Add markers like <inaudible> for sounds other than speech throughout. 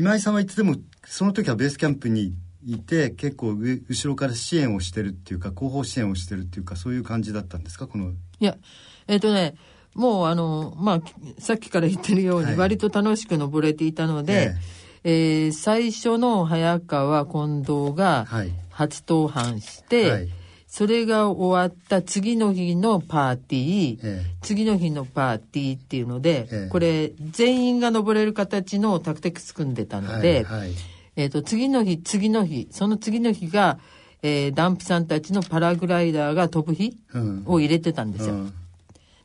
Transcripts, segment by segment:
今井さんは言っててもその時はベースキャンプにいて結構上後ろから支援をしてるっていうか後方支援をしてるっていうかそういう感じだったんですか？この。いやえっ、とねもうあのまあさっきから言ってるように、はい。割と楽しく登れていたので、えー最初の早川近藤がはい。初登板して、はいそれが終わった次の日のパーティー、え次の日のパーティーっていうので、ええ。これ全員が登れる形のタクティクス組んでたえので、はいはい。えっ、と、次の日、次の日、その次の日が、えーダンプさんたちのパラグライダーが飛ぶ日うん。を入れてたんですよ。うん。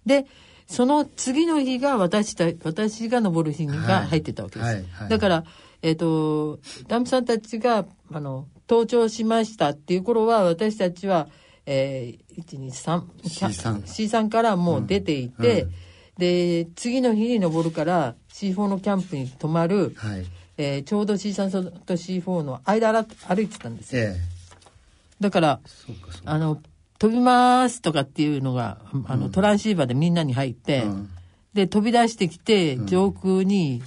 で、その次の日が私た、私が登る日はい。が入ってたわけです。はいはいだから、えっ、と、ダンプさんたちが、あの、登頂しましたっていう頃は、私たちは、えー、1、2、3、C3 C3 からもう出ていて、うん。うん。で、次の日に登るから、C4 のキャンプに泊まる、はい。えーちょうど C3 と C4 の間歩歩いてたんですよ。ええ。だから、かあの、飛びますとかっていうのが、あの、トランシーバーでみんなに入って、うん。で、飛び出してきて、上空に、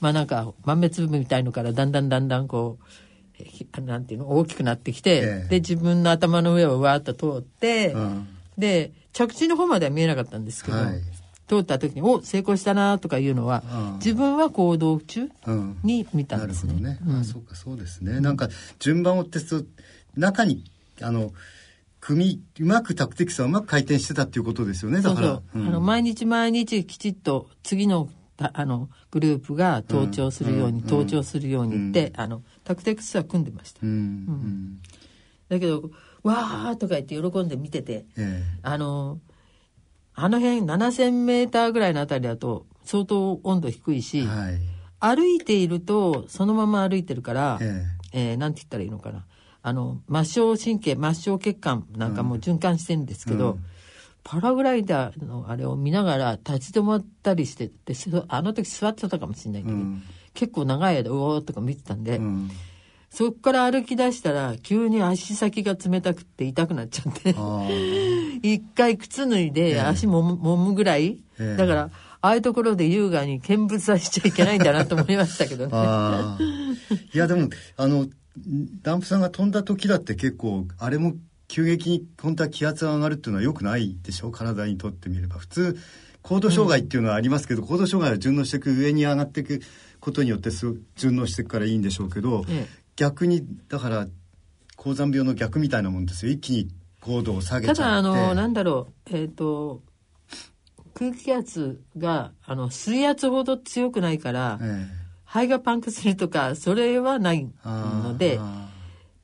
まあなんか、豆粒みたいのからだんだんだんだんこう、なんていうの、大きくなってきて、ええ。で、自分の頭の上をわーっと通って、うん。で、着地の方までは見えなかったんですけど、はい。通った時に、お、成功したなとかいうのは、うん。自分は行動中うん。に見たなんるですね。ほどね、うん。あそうかそうですね、なんか順番を追って中にあの組うまくタクティクスはうまく回転してたっていうことですよねだから。そうそう、うん。あの毎日毎日きちっと次のたあのグループが登頂するように、うん。登頂するようにって、あのタクテクスは組んでました、うんうん。だけどわーとか言って喜んで見ててえあのあの辺7000メーターぐらいのあたりだと相当温度低いえし、はい。歩いているとそのまま歩いてるから、ええ。ーなんて言ったらいいのかな。あの末梢神経末梢血管なんかも循環してるんですけど、うん。パラグライダーのあれを見ながら立ち止まったりしてでそあの時座ってたかもしれないけど、うん結構長い間うおーとか見てたんで、えうん。そこから歩き出したら急に足先が冷たくて痛くなっちゃって。あ <laughs> 一回靴脱いえでえ足もむ揉むぐらい、ええ。だからああいうところで優雅に見物はしちゃいけないんだなと思いましたけどね。あいやでもあのダンプさんが飛んだ時だって結構あれも急激に本当は気圧が上がるっていうのはよくないでしょ？体にとってみれば。普通高度障害っていうのはありますけど、高度障害は順応していく上に上がっていくことによってす順応していくからいいんでしょうけど、え逆にだから高山病の逆みたいなもんですよ。一気に高度を下げちゃって。ただあのなんだろう。えっ、と空気圧があの水圧ほど強くないから、え肺がパンクするとかそれはないのであ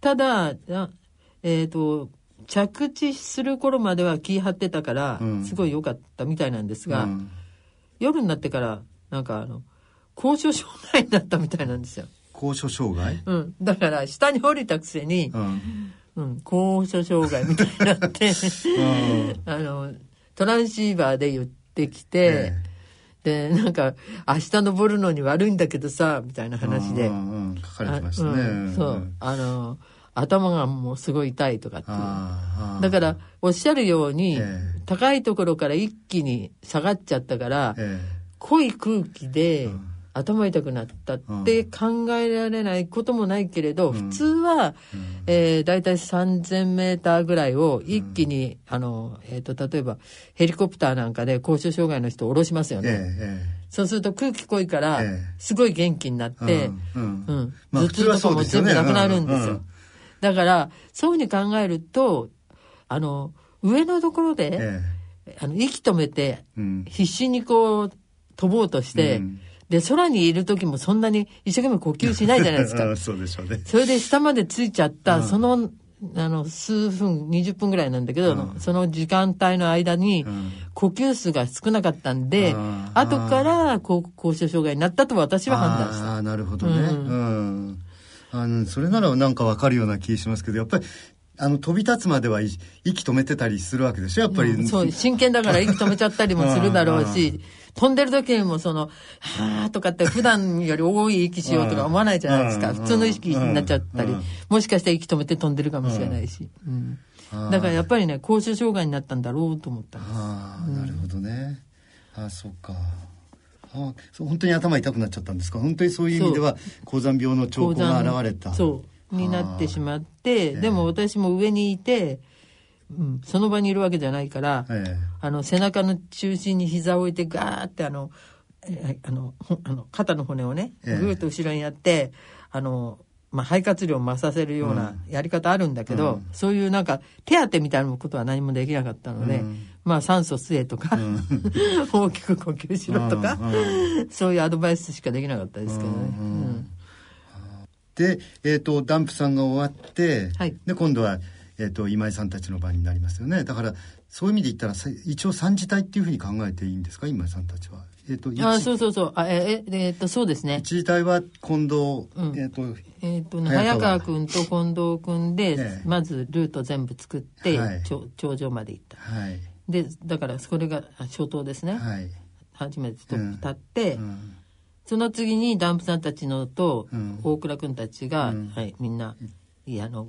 ただあえっ、と着地する頃までは気張ってたから、うん。すごい良かったみたいなんですが、ーうん。夜になってからなんかあの高所障害になったみたいなんですよ。高所障害、うん、だから下に降りたくせにう、ん。うん、高所障害みたいになって、うん。<laughs> あのトランシーバーで言ってきて、でなんか明日登るのに悪いんだけどさみたいな話で、うんうん書かれてましたね、うん。そう。あの頭がもうすごい痛いとかっていう。だからおっしゃるように、ええ。高いところから一気に下がっちゃったから、え。濃い空気で、うん頭痛くなったって考えられないこともないけれど、うん。普通は、うん。えー、大体3000メーターぐらいを一気に、あの、えっ、と、例えばヘリコプターなんかで高所障害の人を降ろしますよえね。えそうすると空気濃いからええ、すごい元気になって、うんうん。うん。まあ頭痛とかも全部なくなるんですよ。うんうん。だから、そういうふうに考えると、あの、上のところで、えあの、息止めて、必死にこう、飛ぼうとして、うんで、空にいる時もそんなに一生懸命呼吸しないじゃないですか。う。んそうでしょうね。それで下まで着いちゃった、うん。その、あの、数分、20分ぐらいなんだけど、うん。その時間帯の間にうん、呼吸数が少なかったんで、うん。後から高高所障害になったと私は判断した。ああなるほどね。ううん、あのそれならなんかわかるような気しますけどやっぱりあの飛び立つまではい息止めてたりするわけでしょ？やっぱり、うん。そう、真剣だから息止めちゃったりもするだろうし、飛んでる時にもその、はーとかって普段より多い息しようとか思わないじゃないですか。うん。普通の意識になっちゃったりうん、もしかして息止めて飛んでるかもしれないし。うん。だからやっぱりね、高所障害になったんだろうと思った。んです。ああなるほどね。ああそうか。あそう本当に頭痛くなっちゃったんですか？本当にそういう意味では高山病の兆候が現れた。そうになってしまってでも私も上にいて、うん、その場にいるわけじゃないから、ええ。あの背中の中心に膝を置いてガーってあのえあのほあの肩の骨をねぐえ。えーっと後ろにやって、あの、まあ、肺活量を増させるようなやり方あるんだけど、うん。そういうなんか手当てみたいなことは何もできなかったので、うん。まあ酸素吸えとか、<laughs> 大きく呼吸しろとか、うん。そういうアドバイスしかできなかったですけどね。で、えー、とダンプさんが終わって、はい。で今度は、えー、と今井さんたちの番になりますよね。だからそういう意味で言ったらさ一応三次隊っていうふうに考えていいんですか？今井さんたちは。えー、と一あそうそうそう。あえええっとそうですね。一次隊は近藤、うん。えー、とえっ、とね早川君と近藤君で、ええ。まずルート全部作って、はい。頂頂上まで行った。はい。でだからそれがあ初頭ですね、はい、初めてトップ立って、うん。その次にダンプさんたちのと、うん。大倉君たちが、うん。はい、みんないやあの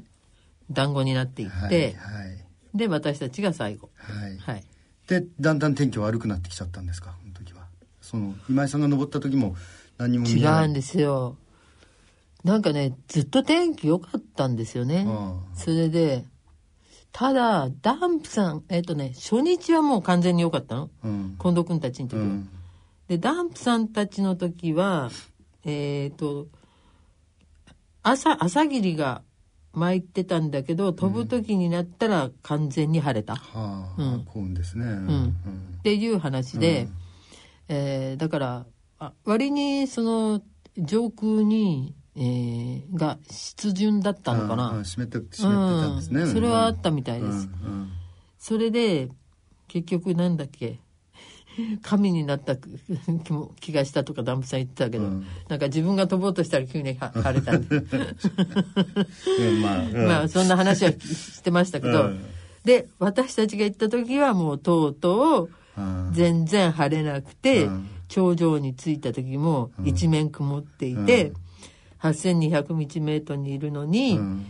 団子になっていはいって、はいで私たちが最後。はい。はい。でだんだん天気悪くなってきちゃったんですか？その時は。その今井さんが登った時も何にも見えない。違うんですよ。なんかねずっと天気良かったんですよね。それでただダンプさんえっ、とね初日はもう完全に良かったの。うん。近藤君たちの時は、うん。でダンプさんたちの時はえっ、と朝朝霧が巻いてたんだけど飛ぶ時になったら完全に晴れた、っはあ、うん。幸運ですね、うん。ん。ていう話で、えーだからあ割にその上空に、えーが湿潤だったのかな、湿って湿ってたんですね、うん。それはあったみたいです、うんうん。それで結局なんだっけ？神になった気も気がしたとかダンプさん言ってたけど、うん。なんか自分が飛ぼうとしたら急には晴れたんで。<laughs> うんまあ、うん。まあそんな話はしてましたけど、うん。で私たちが行った時はもうとうとう全然晴れなくて、うん。頂上に着いた時も一面曇っていて、うん。8200日メートルにいるのに、うん。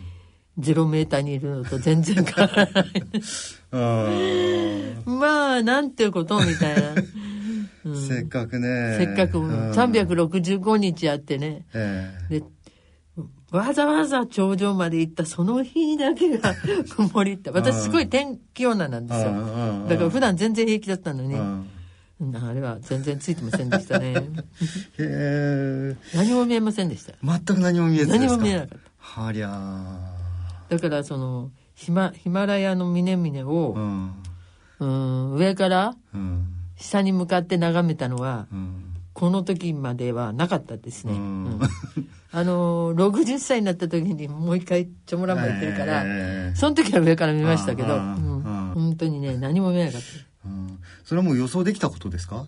0メーターにいるのと全然変わらない。あ <laughs> まあなんていうことみたいな。あ <laughs> せっかくね。せっかくうん。365日やってね。えで、わざわざ頂上まで行ったその日だけが <laughs> 曇りって。私すごい天気女なんですよ。よだから普段全然平気だったのに、うん。うんあれは全然ついてませんでしたね。<laughs> へえ。何も見えませんでした。全く何も見えず何も見えなかっはりゃだからその、ヒマヒマラヤの峰々ーうを、ん。うん、上からうん。下に向かって眺めたのは、うん。この時まではなかったですね。うん。うん。あのー、60歳になった時にもう一回チョモランマ行ってるから、ええ。その時は上から見ましたけど、あうん。本当にね、何も見えなかった。いうん。それはもう予想できたことですか？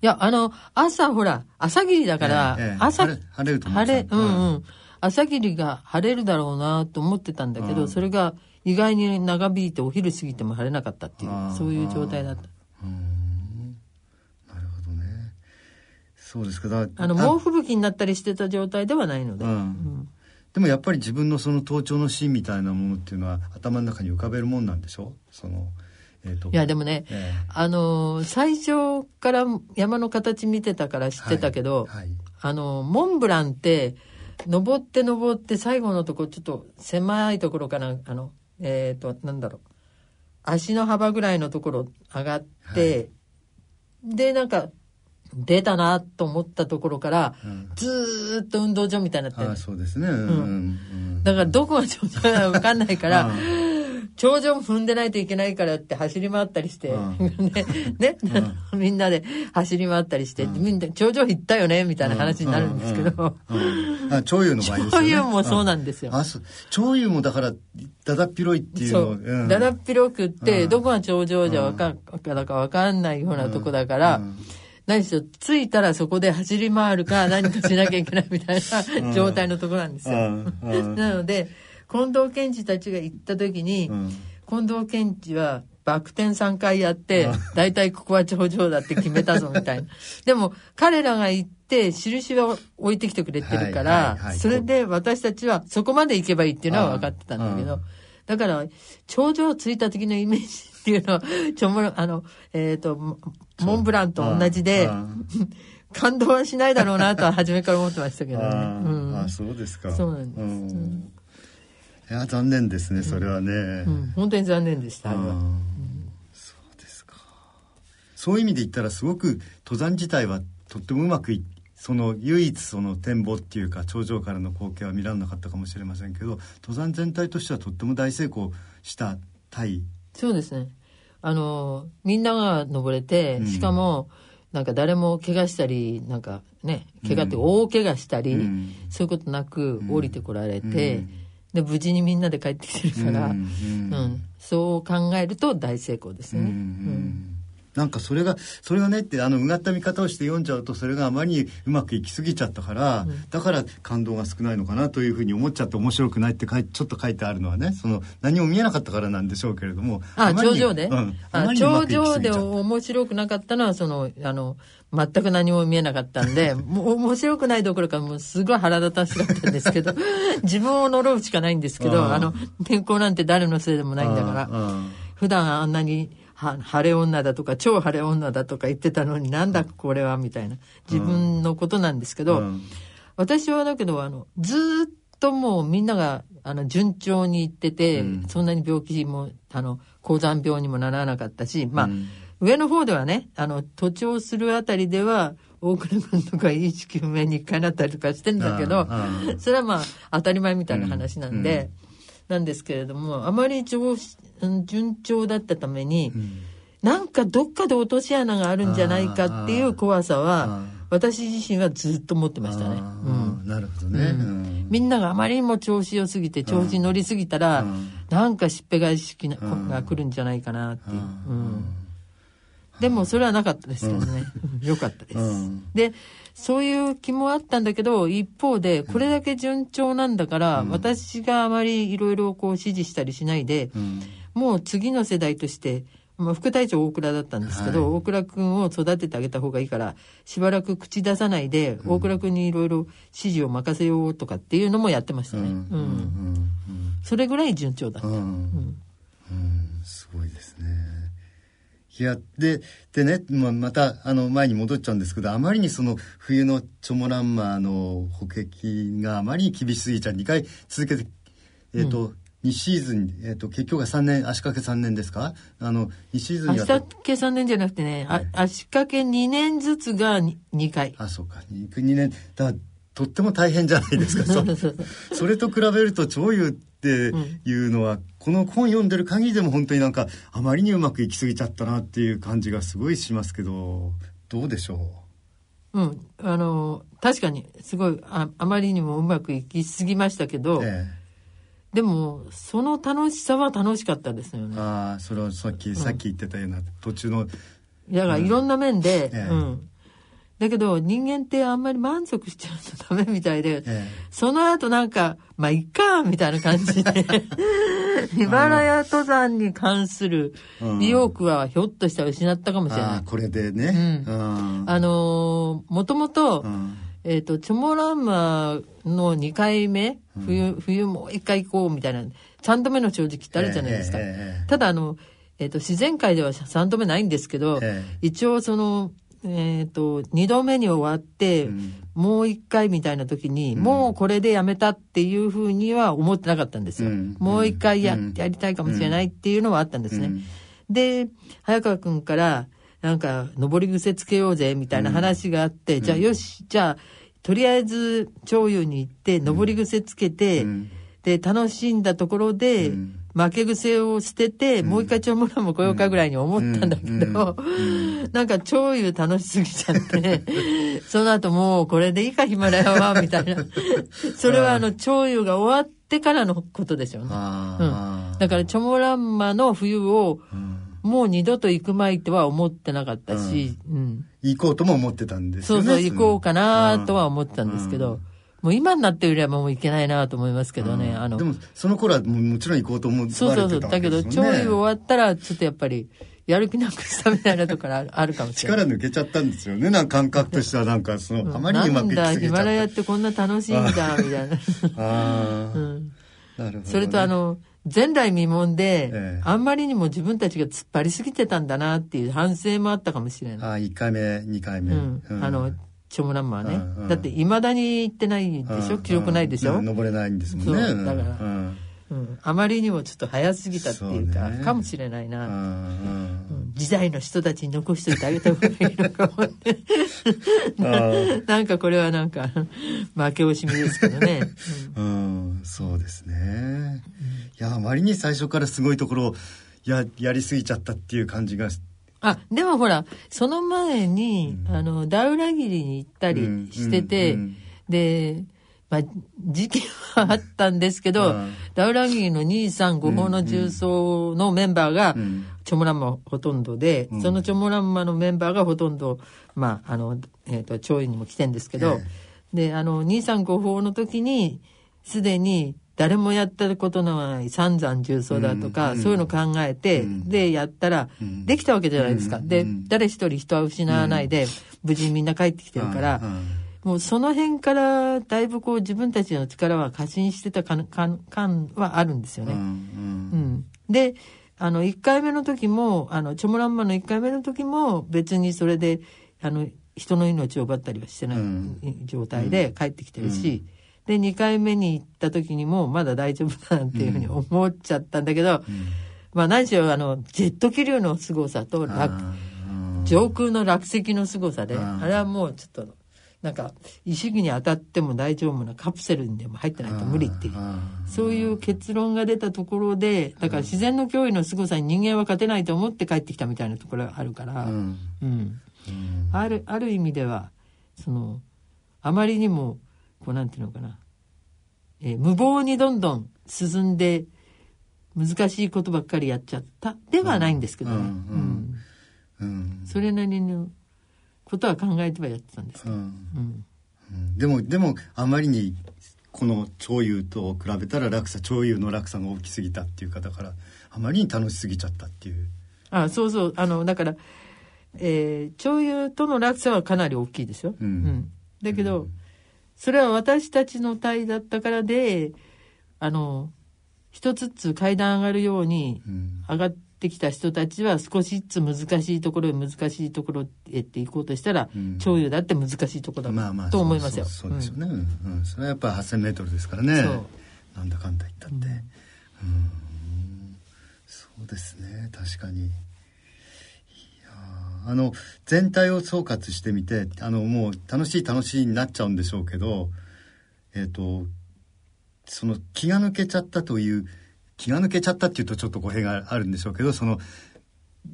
や、あの、朝ほら、朝霧だから、ええええ。朝、晴れ晴れると思って晴れ、たうん。うん。朝霧が晴れるだろうなと思ってたんだけど、うん。それが意外に長引いてお昼過ぎても晴れなかったっていうそういう状態だった。うん。なるほどね。そうですか。だあの、猛吹雪になったりしてた状態ではないので。うん。うん。でもやっぱり自分のその登頂のシーンみたいなものっていうのは頭の中に浮かべるもんなんでしょ？そのえっ、と。いや、でもね、えあのー最初から山の形見てたから知ってたけど、はいはい。あのーモンブランって登って登って最後のとこちょっと狭いところかなあのえっ、となんだろう。足の幅ぐらいのところ上がって、でなんか出たなと思ったところから、うん。ずーっと運動場みたいになってるああそうですね。うん、うんだからどこが頂上かわかんないから、<laughs> うん頂上も踏んでないといけないからって走り回ったりして、うん。<laughs> ね、ね、<laughs> みんなで走り回ったりして、みんな頂上行ったよねみたいな話になるんですけど、うん。うん。あ長湯の場合ですよね。長湯もそうなんですよ。ああそう。長湯もだからだだっ広いっていうう、ん。だだっ広くって、うん。どこが頂上じゃわかん、だかわかんないようなとこだから、うん。何しろ着いたらそこで走り回るか何かしなきゃいけないみたいな状態のとこなんですよ。うん。うん。なので、近藤健二たちが行った時に、うん。近藤健二はバク転3回やって、だいたいここは頂上だって決めたぞみたいな。<laughs> でも彼らが行って印は置いてきてくれてるからは、いそれで私たちはそこまで行けばいいっていうのは分かってたんだけうん。ど、だから頂上着いた時のイメージっていうのは、<laughs> ちょもろ、あの、えっ、と、モモンブランと同じでう、ん。<laughs> 感動はしないだろうなとは初めから思ってましたけどね。あうー、ん。あそうですか。そうなんです。うんいや残念ですねそれはね、うん、本当に残念でした、あそうですか。そういう意味で言ったらすごく登山自体はとってもうまくいその唯一その展望っていうか頂上からの光景は見られなかったかもしれませんけど登山全体としてはとっても大成功したタイそうですね。あの、みんなが登れて、うん。しかも、なんか誰も怪我したり、なんかね、怪我って大怪我したり、うん。そういうことなく降りてこられて、うんで、無事にみんなで帰ってきてるから、ううん。ん。そう考えると大成功ですよね。うん。うんなんかそれがそれがねってあのうがった見方をして読んじゃうとそれがあまりにうまくいきすぎちゃったから、だから感動が少ないのかなというふうに思っちゃって面白くないって書いちょっと書いてあるのはねその何も見えなかったからなんでしょうけれどもあ、頂上で、うん、頂上で面白くなかったのは、その、あの、全く何も見えなかったんで、<laughs> もう面白くないどころか、もうすごい腹立たしかったんですけど、<laughs> 自分を呪うしかないんですけど、あの、天候なんて誰のせいでもないんだから、あ普段あんなに、は晴れ女だとか、超晴れ女だとか言ってたのになんだこれはみたいな、自分のことなんですけど、うん。私はだけど、あの、ずーっともうみんなが、あの、順調に行ってて、うん。そんなに病気も、あの、高山病にもならなかったし、まあ、うん。上の方ではね、あの、土地をするあたりでは、大倉君とか意識不明に一回なったりとかしてんだけどそれはまあ、当たり前みたいな話なんで、なんですけれども、あまり上司うん順調だったために、うん。なんかどっかで落とし穴があるんじゃないかっていう怖さあはあ、私自身はずっと持ってましたね。あうん。ーなるほどね、うん。みんながあまりにも調子良すぎて、調子に乗りすぎたら、うん。なんかしっぺ返しなうんが来るんじゃないかなっていう。うん。うん。でもそれはなかったですけどね。<laughs> よかったです。うん。で、そういう気もあったんだけど、一方で、これだけ順調なんだから、私があまりいろいろこう指示したりしないで、うんもう次の世代として、まあ、副隊長大倉だったんですけど、はい。大倉君を育ててあげた方がいいから、しばらく口出さないで、大倉君にいろいろ指示を任せようとかっていうのもやってましたね。うん。うん。それぐらい順調だった。うん。うん。うん。すごいですね。いやででね、まあ、またあの前に戻っちゃうんですけどあまりにその冬のチョモランマーの補欠があまりに厳しすぎちゃう。2回続けてえっ、と、2シーズン、えー、と結局は3年足掛け3年ですか？あの2シーズン足やった。掛け3年じゃなくてね、あ足掛け2年ずつが 2, 回。あそうか。2, 2年だとっても大変じゃないですか。そそれと比べると超優っていうのは、この本読んでる限りでも本当になんかあまりにうまくいきすぎちゃったなっていう感じがすごいしますけど。どうでしょう？ん。あの、確かに、すごい、ああまりにもうまくいきすぎましたけど、う、えでも、その楽しさは楽しかったですよえ、ね。ああそれをさっき、さっき言ってたような途中の。だからいろんな面で、ええ。うん。だけど人間ってあんまり満足しちゃうとダメみたいで、ええ。その後なんか、まあ、いっか、みたいな感じで、ヒマラヤ登山に関する意欲はひょっとしたら失ったかもしれない。ああこれでね、ううん。あのーもともとう、んえっ、と、チョモランマの2回目、冬、冬もう1回行こうみたいな、3度目の正直ってあるじゃないですか。ただ、あの、えっ、と、自然界では3度目ないんですけど、え一応その、えっ、と、2度目に終わって、うん。もう1回みたいな時に、もうこれでやめたっていうふうには思ってなかったんですよ。うん。もう1回や,、うん。やりたいかもしれないっていうのはあったんですね。うん。で、早川くんから、なんか、登り癖つけようぜ、みたいな話があって、じゃあよし、じゃあ、とりあえず、長湯に行って、登り癖つけて、うん。で、楽しんだところで、うん。負け癖を捨てて、もう一回長村も来ようかぐらいに思ったんだけど、なんか超湯楽しすぎちゃって、<laughs> その後もうこれでいいかヒマラヤは、みたいな。それはあの、超湯が終わってからのことですよね。ああだからチョモランマの冬を、うんもう二度と行くまいとは思ってなかったし、うん。行こうとも思ってたんですよね。そうそう、行こうかなとは思ってたんですけど、もう今になってよりはもう行けないなと思いますけどね、あの。で、もその頃はもちろん行こうと思われてたそうそうそう。わだけど、調理終わったら、ちょっとやっぱり、やる気なくしたみたいなところあるかもしれない。力抜けちゃったんですよねなんか感覚としてはなん。かそのあまりにうまくいきすぎちゃった。マラヤってこんな楽しいんだ、みたいな。<laughs> ああ、<laughs> うん。なるほどね、それとあの、前代未聞で、ええ。あんまりにも自分たちが突っ張りすぎてたんだなっていう反省もあったかもしれない。ああ1回目2回目、うん。あの、チョモランマはね、うんうん。だっていまだに行ってないでしょ、記録ないでしょ、うん。登れないんですもんね。そうだからあまりにもちょっと早すぎたっていうかね。かもしれないな、うんうん。時代の人たちに残しておいてあげた方がいいのかもね。<laughs> うんあ。ーなんかこれはなんか負け惜しみですけどね、うん、そうですね。いや、あまりに最初からすごいところをや、やりすぎちゃったっていう感じが。あでもほらその前に、あのダウラギリに行ったりしてて、で、まあ、事件はあったんですけど、うん。ダウラギリの235法の重曹のメンバーが、うん。チョモランマほとんどで、うん。そのチョモランマのメンバーがほとんど、まあ、あの、えっ、と、調印にも来てんですけど、で、あの、235法の時に、すでに誰もやったことのない三山重曹だとか、うん。そういうの考えて、うん。で、やったら、うん。できたわけじゃないですか。で誰一人人は失わないで、無事にみんな帰ってきてるから、うんもうその辺からだいぶこう自分たちの力は過信してた感感感はあるんですようんうね。うん。んであの1回目の時もあのチョモランマの1回目の時も別にそれであの人の命を奪ったりはしてないうん。状態で帰ってきてるし、で2回目に行った時にもまだ大丈夫だなんていうふうに思っちゃったんだけど、まあ何しろあのジェット気流の凄さと上空の落石の凄さで、うん。あれはもうちょっとなんか石に当たっても大丈夫なカプセルにでも入ってないと無理っていう。あそういう結論が出たところで、だから自然の脅威の凄さに人間は勝てないと思って帰ってきたみたいなところがあるから、ーうんうん。うんある、ある意味では、その、あまりにも、こうなんていうのかな、えー無謀にどんどん進んで、難しいことばっかりやっちゃったではないんですけどね。うんううんんうんそれなりのことは考えてはやってたんですけど。うん。うん。うんでもでもあまりにこの潮流と比べたら落差潮流の落差が大きすぎたっていうかだからあまりに楽しすぎちゃったっていう。あそうそう。あのだから、えー、潮流との落差はかなり大きいですよ、うん。だけど、それは私たちの隊だったからであの一つずつ階段上がるようにうん。上がってきた人たちは少しずつ難しいところへ難しいところへって行こうとしたら、うん。だって難しいところだまあまあと思いますよ。そうですよね、うん。うんそれはやっぱり 8,000m ですからね。なんだかんだ言ったって。うん。そうですね確かに。あの全体を総括してみてあのもう楽しい楽しいになっちゃうんでしょうけどえっ、とその気が抜けちゃったという気が抜けちゃったっていうとちょっと語弊があるんでしょうけどその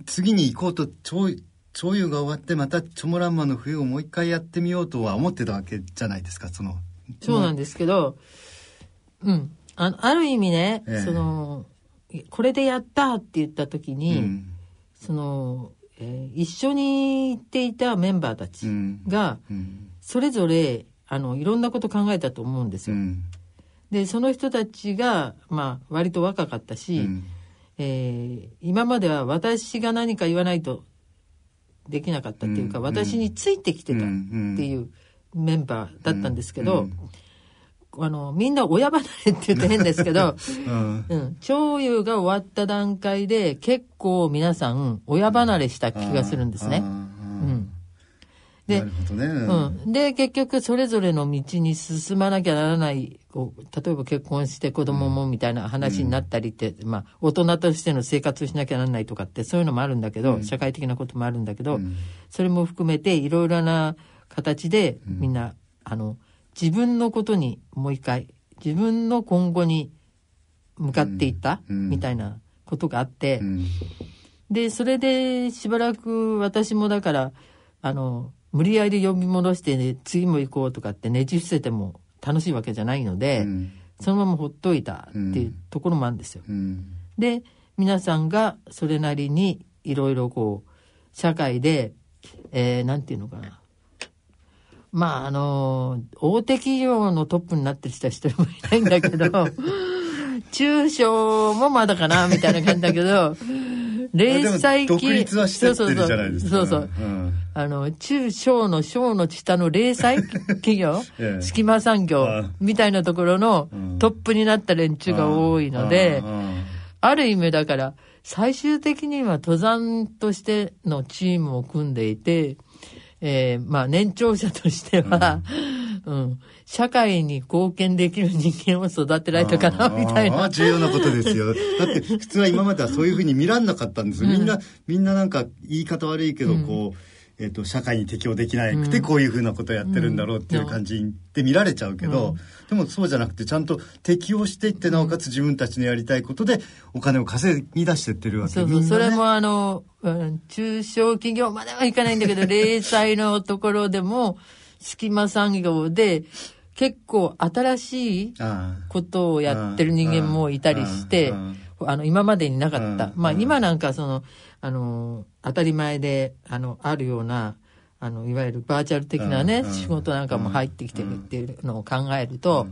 次に行こうと潮潮流が終わってまたチョモランマの冬をもう一回やってみようとは思ってたわけじゃないですかそのそうなんですけど、うん。あある意味ね、ええ。その、これでやったって言った時に、うん。その、えー一緒に行っていたメンバーたちうん。が、うん。それぞれ、あの、いろんなこと考えたと思うんですよ。うんで、その人たちが、まあ、割と若かったし、うん。えー今までは私が何か言わないとできなかったっていうか、うん私についてきてたっていうメンバーだったんですけど、あの、みんな親離れって言うと変ですけど、<laughs> うん。うん、潮流が終わった段階で結構皆さん親離れした気がするんですね。うん。でなるほどね。うん。で、結局それぞれの道に進まなきゃならない、こう例えば結婚して子供もみたいな話になったりって、まあ、大人としての生活をしなきゃならないとかってそういうのもあるんだけど、社会的なこともあるんだけど、うん。それも含めていろいろな形でみんな、あの、自分のことにもう一回、自分の今後に向かっていった、うん。みたいなことがあって、うん。で、それでしばらく私もだから、あの、無理やり呼び戻して、ね、次も行こうとかってねじ伏せても楽しいわけじゃないので、うんそのままほっといたっていうところもあるんですよ。うんで、皆さんがそれなりにいろいろこう、社会で、えー、なんていうのかな。まあ、あの、大手企業のトップになってる人は一人もいないんだけど、<laughs> 中小もまだかな、みたいな感じだけど、零細でも企独立はしてってるじゃないですか。そうそう。う。ん。あの、中小の小の下の零細企業、<laughs> ええ。隙間産業あ。みたいなところのうん。トップになった連中が多いので、うんうん。ある意味だから、最終的には登山としてのチームを組んでいて、えーまあ年長者としては、うん、<laughs> 社会に貢献できる人間を育てられたかな、みたいな。重要なことですよ。だって <laughs> 普通は今まではそういうふうに見らんなかったんですよ。みんな、みんななんか言い方悪いけど、こう、えっ、と、社会に適応できなくて、こういうふうなことをやってるんだろうっていう感じで見られちゃうけど、でもそうじゃなくて、ちゃんと適応していって、なおかつ自分たちのやりたいことでお金を稼ぎ出してってるわけそうそう、ねそれもあの、うん中小企業まではいかないんだけど、<laughs> 零細のところでも、隙間産業で、結構新しいことをやってる人間もいたりしてあの、今までになかった。うん。まあ、うん。今なんかその、あの、当たり前で、あの、あるような、あの、いわゆるバーチャル的なね仕事なんかも入ってきてるっていうのを考えると、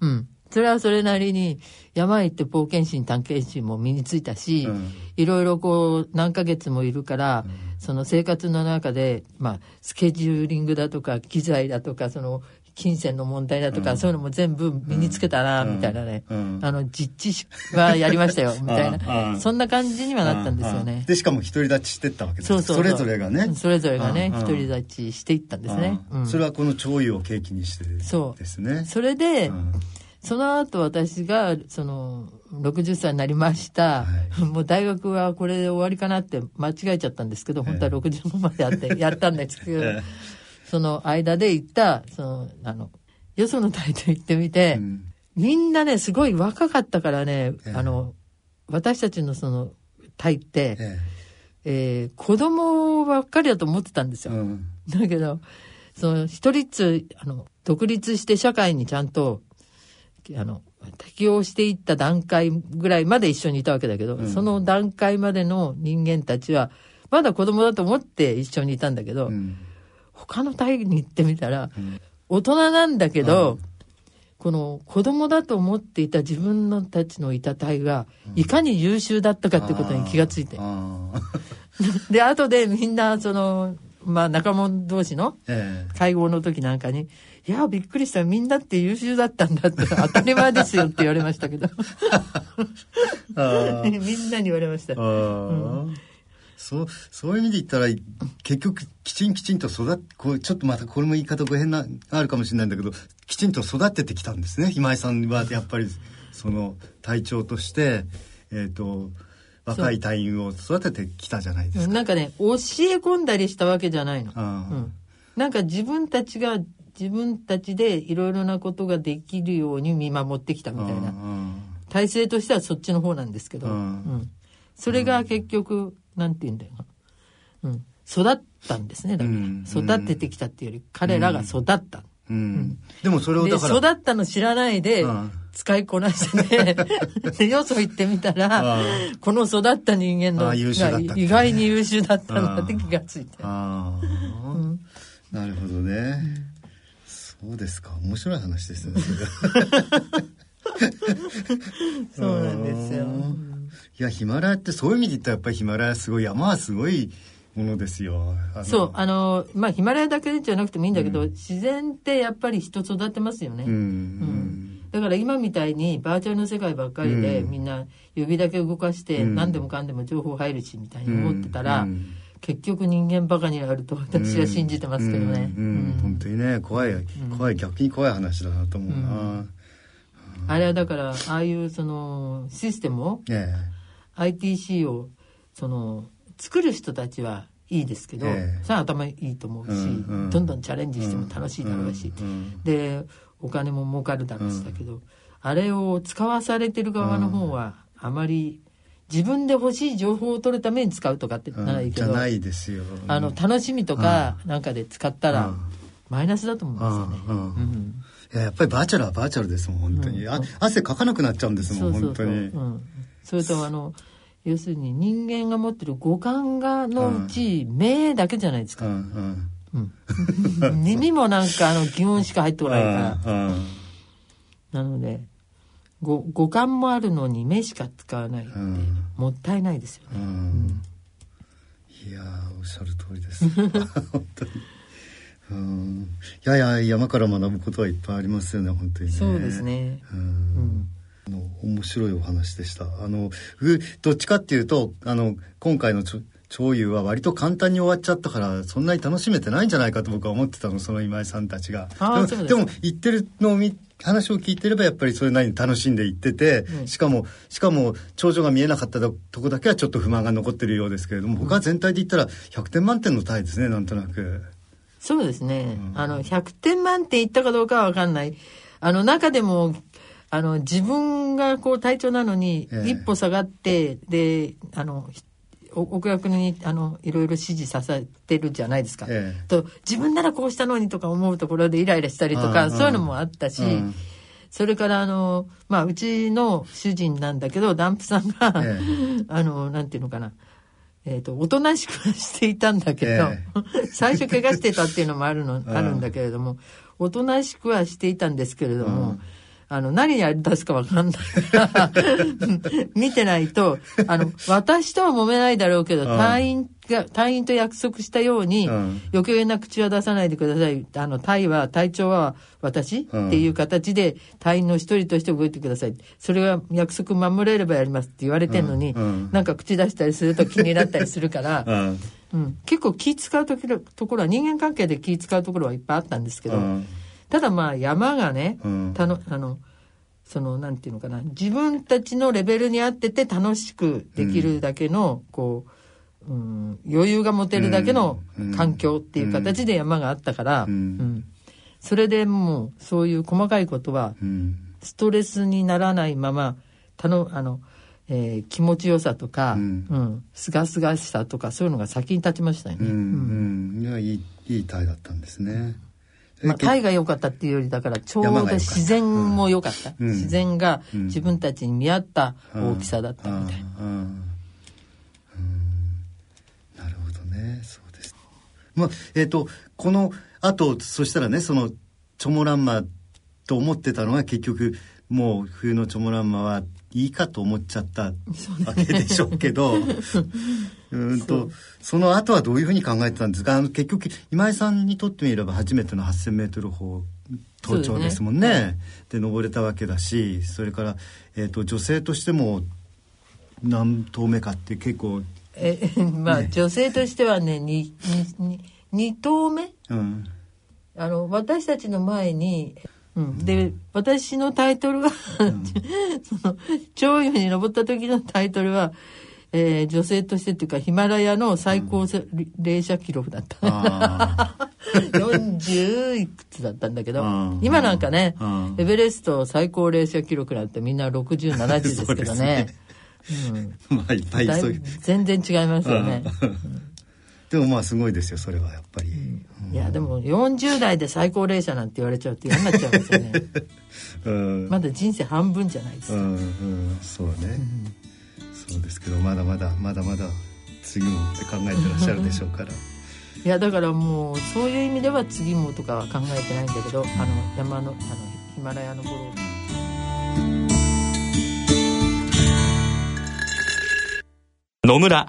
うん。それはそれなりに、山行って冒険心、探検心も身についたし、うん。いろいろこう、何ヶ月もいるから、その生活の中で、まあ、スケジューリングだとか、機材だとか、その、金銭の問題だとか、そういうのも全部身につけたな、みたいなね。うん。あの、実地はやりましたよ、みたいな。<laughs> ん。そんな感じにはなったんですよね。でしかも独り立ちしてったわけですそうそうそう。れぞれがね。それぞれがね、独り立ちしていったんですね。それはこの潮位を契機にしてそうですね。それで、うん。その後私が、その、60歳になりました。はもう大学はこれで終わりかなって間違えちゃったんですけど、本当は65までやって、やったんですけど、<laughs> ええその間で行った、その、あの、よその隊と行ってみて、うん。みんなね、すごい若かったからね、ええ。あの、私たちのその、隊って、ええ。ー子供ばっかりだと思ってたんですよ。えうん。だけど、その一人ずつ、あの、独立して社会にちゃんと、あの、適応していった段階ぐらいまで一緒にいたわけだけど、うん。その段階までの人間たちは、まだ子供だと思って一緒にいたんだけど、うん他の隊に行ってみたら、ん。大人なんだけど、この子供だと思っていた自分のたちのいた隊が、いかに優秀だったかってことに気がついて。で、後でみんな、その、まあ仲間同士のえ会合の時なんかに、いや、びっくりした。みんなって優秀だったんだって、当たり前ですよって言われましたけど。<laughs> <laughs> みんなに言われました。ああそうそういう意味で言ったら結局きちんきちんと育っこうちょっとまたこれも言い方ご変なあるかもしれないんだけどきちんと育ててきたんですね今井さんはやっぱりその隊長として、えー、と若い隊員を育ててきたじゃないですか。なんかね、教え込んだりしたわけじゃないの。うん。なんか自分たちが、自分たちでいろいろなことができるように見守ってきたみたいな。体制としてはそっちの方なんですけど、ううんん。それが結局、なんて言うんだよ。な。うん。育ったんですね。だから、うん。育ててきたっていうより、彼らが育った。うん。でもそれをで、だから育ったの知らないでうん、使いこなしてね、<laughs> で、よそ行ってみたら、この育った人間のが意外に優秀だったんだって気がついて。ああ、なるほどね、そうですか。面白い話ですねそれ <laughs> そうなんですよ。いやヒマラヤってそういう意味で言ったらやっぱりヒマラヤすごい山はすごいものですよ。そう、あの、まあ、ヒマラヤだけじゃなくてもいいんだけど、自然ってやっぱり人育てますよね。うん、うん。だから今みたいにバーチャルの世界ばっかりで、うん。みんな指だけ動かしてうん。何でもかんでも情報入るしみたいに思ってたら、うん。結局人間バカになると <laughs> 私は信じてますけどね。うん。うん。本当にね怖い怖い逆に怖い話だなと思うな、あれはだからああいうそのシステムをえ ITC をその作る人たちはいいですけど、ええ。それは頭いいと思うし、うんうん。どんどんチャレンジしても楽しいだろうし、うんでお金も儲かるだろうしだけど、あれを使わされてる側の方はあまり自分で欲しい情報を取るために使うとかってうんならいいけど、じゃないですよ。あの楽しみとかなんかで使ったらうん。マイナスだと思うんですよね。ややっぱりバーチャルはバーチャルですもん本当に、あ汗かかなくなっちゃうんですもん本当に。うん、それとあの要するに人間が持ってる五感がのうち、目だけじゃないですか、うんうん。うん、<laughs> 耳もなんかあの疑問しか入ってこないから。うんうん。なので五五感もあるのに目しか使わないって、うん。もったいないですよね、うん。いやーおっしゃる通りです。<laughs> 本当にやいや山から学ぶことはいっぱいありますよね本当にね。そうですね。うん。の面白いお話でした。あのうどっちかっていうとあの今回のちょ長優は割と簡単に終わっちゃったからそんなに楽しめてないんじゃないかと僕は思ってたのその今井さんたちが。でもでも言ってるのを見話を聞いてればやっぱりそれなりに楽しんでいってて、うん、しかもしかも頂上が見えなかったとこだけはちょっと不満が残ってるようですけれども、他全体で言ったら100点満点のタイですねなんとなく。そうですね、うん、あの100点満点いったかどうかは分かんない。あの中でもあの自分がこう体調なのに一歩下がって、えー、であの奥役にあのいろいろ指示させてるじゃないですか、えー、と自分ならこうしたのにとか思うところでイライラしたりとかそういうのもあったし、うん、それからあのまあうちの主人なんだけどダンプさんが、えー、<laughs> あのなんていうのかなえっ、ー、と、おとなしくしていたんだけど、えー、<laughs> 最初怪我してたっていうのもあるの、<laughs> あるんだけれども、おとなしくはしていたんですけれども、うんあの、何やり出すかわかんない。か <laughs> ら見てないと、あの、私とは揉めないだろうけど、隊員が、隊員と約束したように、余計な口は出さないでください。あの、隊は、隊長は私、っていう形で、隊員の一人として動いてください。それは約束守れればやりますって言われてんのに、なんか口出したりすると気になったりするから、<laughs> うん、結構気使うとところは、人間関係で気使うところはいっぱいあったんですけど、ただまあ山がね、うん、たのあのそのなんていうのかな自分たちのレベルに合ってて楽しくできるだけの、うん、こう、うん、余裕が持てるだけの環境っていう形で山があったから、うん、それでもうそういう細かいことはストレスにならないままたのあの、えー、気持ちよさとか、うん。すがすがしさとかそういうのが先に立ちましたよね。うん。いやいいいい体だったんですね。まあ、タイが良かったっていうよりだからちょうど自然も良かった、うん、自然が自分たちに見合った大きさだったみたいな、うん。うん、なるほどね。そうです。まあえっ、ー、とこのあとそしたらねそのチョモランマと思ってたのは結局もう冬のチョモランマはいいかと思っちゃったわけでしょうけど。<laughs> うんとその後はどういうふうに考えてたんですか？あの結局今井さんにとってみれば初めての 8,000m 峰登頂ですもんね。ねで登れたわけだしそれから、えーと、女性としても何投目かって結構。え <laughs> まあ、ね、女性としてはね 2, 2, 2投目、うん、あの私たちの前にうん、で私のタイトルは <laughs> その長湯に登った時のタイトルは、えー、女性としてっていうかヒマラヤの最高霊射記録だった、うん、40いくつだったんだけど今なんかねエベレスト最高霊射記録なんてみんな6070ですけどね。うん、<laughs> まあいっぱいそういう全然違いますよね、でもまあすごいですよそれはやっぱり、うん、いやでも40代で最高齢者なんて言われちゃうと嫌になっちゃうんですよね、<laughs> うん、まだ人生半分じゃないですか、うんうん、そうね、そうですけどまだまだまだまだ次もって考えてらっしゃるでしょうから。<laughs> いやだからもうそういう意味では次もとかは考えてないんだけどあの山のあのヒマラヤの頃。野村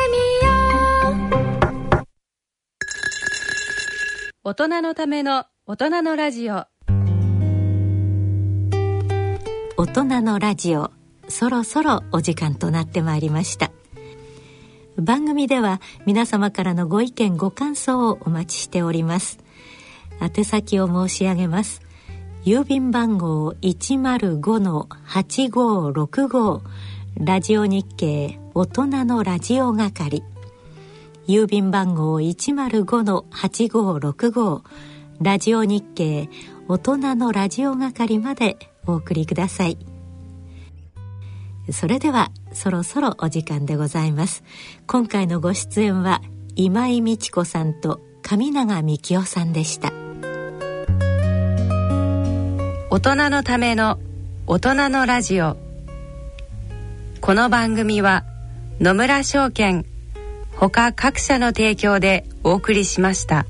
大人のための大人のラジオ。大人のラジオそろそろお時間となってまいりました。番組では皆様からのご意見ご感想をお待ちしております。宛先を申し上げます。郵便番号105-8565ラジオ日経大人のラジオ係。郵便番号105-8565ラジオ日経大人のラジオ係までお送りください。それではそろそろお時間でございます。今回のご出演は今井美智子さんと上永幹夫さんでした。大人のための大人のラジオ。この番組は野村証券他各社の提供でお送りしました。